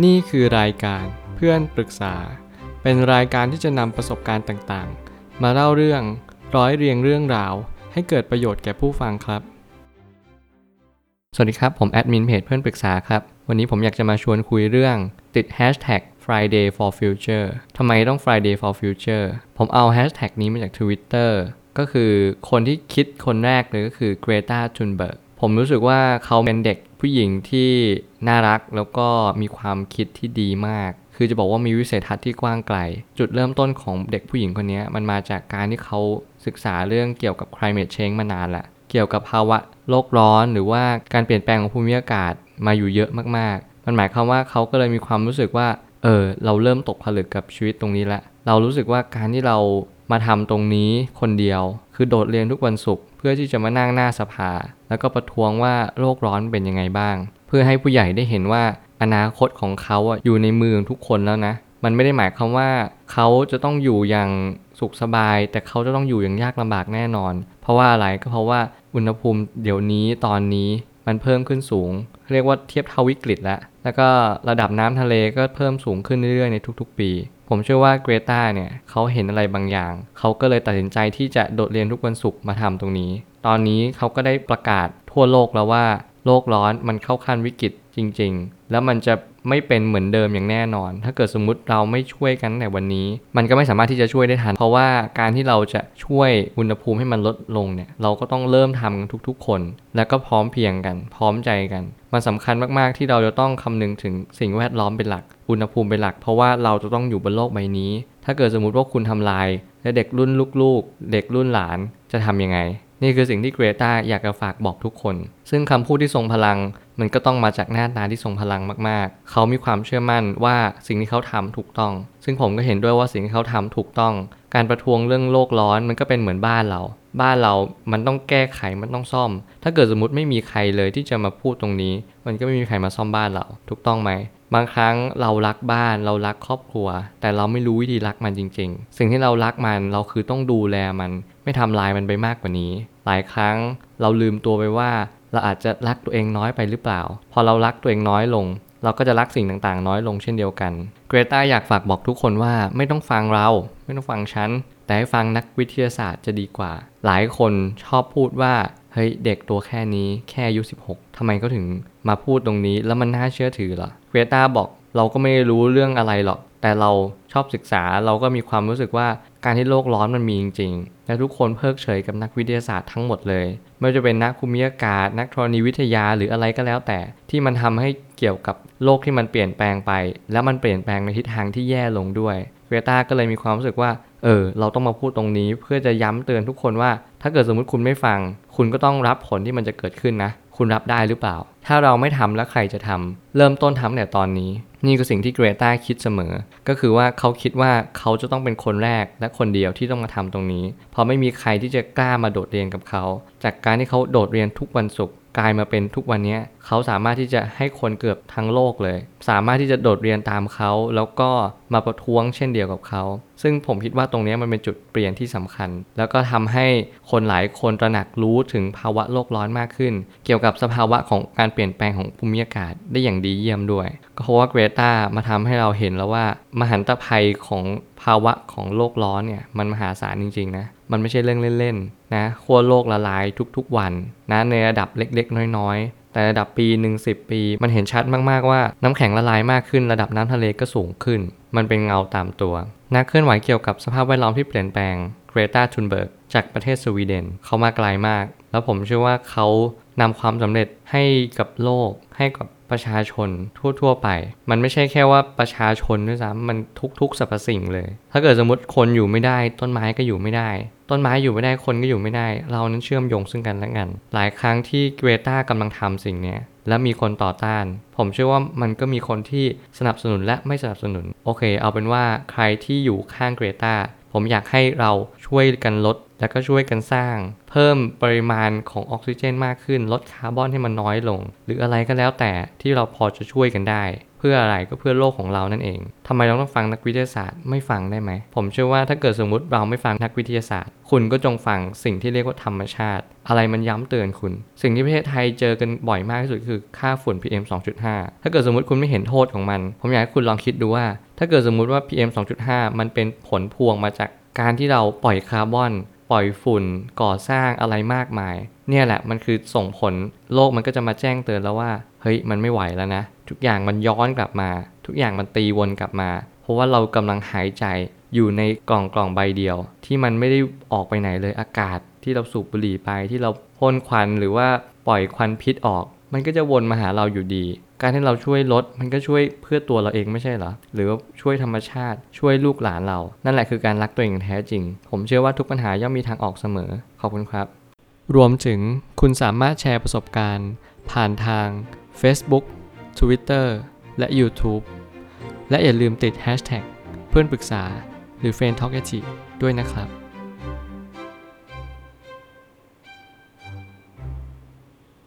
นี่คือรายการเพื่อนปรึกษา เป็นรายการที่จะนำประสบการณ์ต่างๆ มาเล่าเรื่องร้อยเรียงเรื่องราว ให้เกิดประโยชน์แก่ผู้ฟังครับ สวัสดีครับ ผมแอดมินเพจเพื่อนปรึกษาครับ วันนี้ผมอยากจะมาชวนคุยเรื่องติด Hashtag Friday for Future ทำไมต้อง Friday for Future ผมเอา Hashtag นี้มาจาก Twitter ก็คือคนที่คิดคนแรกเลยก็คือ Greta Thunberg ผมรู้สึกว่าเขาเป็นเด็ก ผู้หญิงที่น่ารักแล้วก็มีความคิดที่ดีมาก คือจะบอกว่ามีวิสัยทัศน์ที่กว้างไกล จุดเริ่มต้นของเด็กผู้หญิงคนนี้มันมาจากการที่เขาศึกษาเรื่องเกี่ยวกับ climate change มานานละเกี่ยวกับภาวะโลกร้อนหรือว่าการเปลี่ยนแปลงของภูมิอากาศมาอยู่เยอะมากๆ มันหมายความว่าเขาก็เลยมีความรู้สึกว่า เออ เราเริ่มตกผลึกกับชีวิตตรงนี้ละ เรารู้สึกว่าการที่เรามาทำตรงนี้คนเดียว คือโดดเรียนทุกวันศุกร์ พื่อที่จะมานั่งหน้าสภา แล้วก็ประท้วงว่าโลกร้อนเป็นยังไงบ้าง เพื่อให้ผู้ใหญ่ได้เห็นว่าอนาคตของเขาอยู่ในมือทุกคนแล้วนะ มันไม่ได้หมายความว่าเขาจะต้องอยู่อย่างสุขสบาย แต่เขาจะต้องอยู่อย่างยากลำบากแน่นอน เพราะว่าอะไรก็เพราะว่าอุณหภูมิเดี๋ยวนี้ตอนนี้มันเพิ่มขึ้นสูง เรียกว่าเทียบเท่าวิกฤตแล้ว แล้วก็ระดับน้ำทะเลก็เพิ่มสูงขึ้นเรื่อยๆในทุกๆ ปี ผมเชื่อว่าเกรตาเนี่ยเขาเห็นอะไรบางอย่าง เขาก็เลยตัดสินใจที่จะโดดเรียนทุกวันศุกร์มาทำตรงนี้ ตอนนี้เขาก็ได้ประกาศทั่วโลกแล้วว่า โลกร้อนมันเข้าขั้นวิกฤตจริง ๆ แล้วมันจะไม่เป็นเหมือนเดิมอย่างแน่นอน ถ้าเกิดสมมุติเราไม่ช่วยกันในวันนี้ มันก็ไม่สามารถที่จะช่วยได้ทัน เพราะว่าการที่เราจะช่วยอุณหภูมิให้มันลดลงเนี่ย เราก็ต้องเริ่มทำกันทุกๆ คน แล้วก็พร้อมเพียงกัน พร้อมใจกัน มันสำคัญมากๆที่เราจะต้องคำนึงถึงสิ่งแวดล้อมเป็นหลัก อุณหภูมิเป็นหลัก เพราะว่าเราจะต้องอยู่บนโลกใบนี้ ถ้าเกิดสมมติว่าคุณทำลาย และเด็กรุ่นลูกๆ เด็กรุ่นหลานจะทำยังไง นี่คือสิ่งที่เกรตาอยากจะฝากบอกทุกคน ซึ่งคำพูดที่ทรงพลัง มันก็ต้องมาจากหน้าตาที่ทรงพลังมากๆ เขามีความเชื่อมั่นว่าสิ่งที่เขาทำถูกต้อง ซึ่งผมก็เห็นด้วยว่าสิ่งที่เขาทำถูกต้อง การประท้วงเรื่องโลกร้อนมันก็เป็นเหมือนบ้านเรา บ้านเรามันต้องแก้ไขมันต้องซ่อม ถ้าเกิดสมมติไม่มีใครเลยที่จะมาพูดตรงนี้ มันก็ไม่มีใครมาซ่อมบ้านเราถูกต้องไหมบางครั้งเรารักบ้านเรารักครอบครัว แต่เราไม่รู้วิธีรักมันจริง ๆ สิ่งที่เรารักมันเราคือต้องดูแลมัน ไม่ทำลายมันไปมากกว่านี้ หลายครั้งเราลืมตัวไปว่า เราอาจจะรักตัวเองน้อยไปหรือเปล่า พอเรารักตัวเองน้อยลง เราก็จะรักสิ่งต่างๆ น้อยลงเช่นเดียวกัน เกรตาอยากฝากบอกทุกคนว่าไม่ต้องฟังเรา ไม่ต้องฟังฉัน แต่ให้ฟังนักวิทยาศาสตร์จะดีกว่า หลายคนชอบพูดว่าเฮ้ยเด็กตัวแค่นี้แค่อายุ16ทำไมเขาถึงมาพูดตรงนี้แล้วมันน่าเชื่อถือเหรอเกรตาบอกเราก็ไม่รู้เรื่องอะไรหรอก แต่เราชอบศึกษาเราก็มีความรู้สึกว่าการที่โลกร้อนมันมีจริงๆ และทุกคนเพิกเฉยกับนักวิทยาศาสตร์ทั้งหมดเลย ไม่ว่าจะเป็นนักภูมิอากาศ นักธรณีวิทยาหรืออะไรก็แล้วแต่ ที่มันทำให้เกี่ยวกับโลกที่มันเปลี่ยนแปลงไป แล้วมันเปลี่ยนแปลงในทิศทางที่แย่ลงด้วยเกรตาก็เลยมีความรู้สึกว่า เออเราต้องมาพูดตรงนี้เพื่อจะย้ำเตือนทุกคนว่า ถ้าเกิดสมมุติคุณไม่ฟัง คุณก็ต้องรับผลที่มันจะเกิดขึ้นนะ คุณรับได้หรือเปล่า ถ้าเราไม่ทำแล้วใครจะทำเริ่มต้นทำแต่ตอนนี้ นี่คือสิ่งที่เกรตาคิดเสมอ ก็คือว่าเขาคิดว่าเขาจะต้องเป็นคนแรกและคนเดียวที่ต้องมาทำตรงนี้ เพราะไม่มีใครที่จะกล้ามาโดดเรียนกับเขา จากการที่เขาโดดเรียนทุกวันศุกร์กลายมาเป็นทุกวันนี้เขาสามารถที่จะให้คนเกือบทั้งโลกเลย สามารถที่จะโดดเรียนตามเขา แล้วก็มาประท้วงเช่นเดียวกับเขา ซึ่งผมคิดว่าตรงนี้มันเป็นจุดเปลี่ยนที่สำคัญ แล้วก็ทำให้คนหลายคนตระหนักรู้ถึงภาวะโลกร้อนมากขึ้น เกี่ยวกับสภาวะของการเปลี่ยนแปลงของภูมิอากาศได้อย่างดีเยี่ยมด้วย ก็เพราะว่าเกรตามาทำให้เราเห็นแล้วว่า มหันตภัยของภาวะของโลกร้อนเนี่ยมันมหาศาลจริงๆนะมันไม่ใช่เรื่องเล่นๆนะขั้วโลกละลายทุกๆวันนะในระดับเล็กๆ น้อยๆ แต่ระดับปีหนึ่งสิปี มันเห็นชัดมากๆว่าน้ำแข็งละลายมากขึ้นระดับน้ำทะเลก็สูงขึ้น มันเป็นเงาตามตัว นักเคลื่อนไหวเกี่ยวกับสภาพแวดล้อมที่เปลี่ยนแปลงเกรตาทุนเบิร์กจากประเทศสวีเดนเขามาไกลามาก แล้วผมเชื่อว่าเขา นำความสำเร็จให้กับโลก ให้กับประชาชนทั่ว ๆ ไป มันไม่ใช่แค่ว่าประชาชนด้วยซ้ำมันทุกๆสรรพสิ่งเลย ถ้าเกิดสมมติคนอยู่ไม่ได้ ต้นไม้ก็อยู่ไม่ได้ ต้นไม้อยู่ไม่ได้คนก็อยู่ไม่ได้ เรานั้นเชื่อมโยงซึ่งกันและกัน หลายครั้งที่เกรตากำลังทำสิ่งนี้และมีคนต่อต้าน ผมเชื่อว่ามันก็มีคนที่สนับสนุนและไม่สนับสนุน โอเค เอาเป็นว่าใครที่อยู่ข้างเกรตาผมอยากให้เราช่วยกันลด แล้วก็ช่วยกันสร้าง เพิ่มปริมาณของออกซิเจนมากขึ้น ลดคาร์บอนให้มันน้อยลง หรืออะไรก็แล้วแต่ที่เราพอจะช่วยกันได้ เพื่ออะไรก็เพื่อโลกของเรานั่นเองทำไมเราต้องฟังนักวิทยาศาสตร์ไม่ฟังได้ไหม ผมเชื่อว่าถ้าเกิดสมมุติเราไม่ฟังนักวิทยาศาสตร์ คุณก็จงฟังสิ่งที่เรียกว่าธรรมชาติ อะไรมันย้ำเตือนคุณ สิ่งที่ประเทศไทยเจอกันบ่อยมากที่สุดคือค่าฝุ่น PM 2.5 ถ้าเกิดสมมติคุณไม่เห็นโทษของมัน ผมอยากให้คุณลองคิดดูว่า ถ้าเกิดสมมุติว่า PM 2.5 มันเป็นผลพวงมาจากการที่เราปล่อยคาร์บอน ปล่อยฝุ่นก่อสร้างอะไรมากมาย เนี่ยแหละมันคือส่งผลโลกมันก็จะมาแจ้งเตือนแล้วว่า เฮ้ยมันไม่ไหวแล้วนะ ทุกอย่างมันย้อนกลับมา ทุกอย่างมันตีวนกลับมา เพราะว่าเรากำลังหายใจอยู่ในกล่องกล่องใบเดียว ที่มันไม่ได้ออกไปไหนเลยอากาศ ที่เราสูบบุหรี่ไปที่เราพ่นควันหรือว่าปล่อยควันพิษออก มันก็จะวนมาหาเราอยู่ดี การที่เราช่วยลดมันก็ช่วยเพื่อตัวเราเองไม่ใช่เหรอ หรือว่าช่วยธรรมชาติ ช่วยลูกหลานเรา นั่นแหละคือการรักตัวเองแท้จริง ผมเชื่อว่าทุกปัญหาย่อมมีทางออกเสมอ ขอบคุณครับ รวมถึงคุณสามารถแชร์ประสบการณ์ ผ่านทาง Facebook Twitter และ YouTube และอย่าลืมติด Hashtag เพื่อนปรึกษาหรือ f r ร e n d t a l k ด้วยนะครับ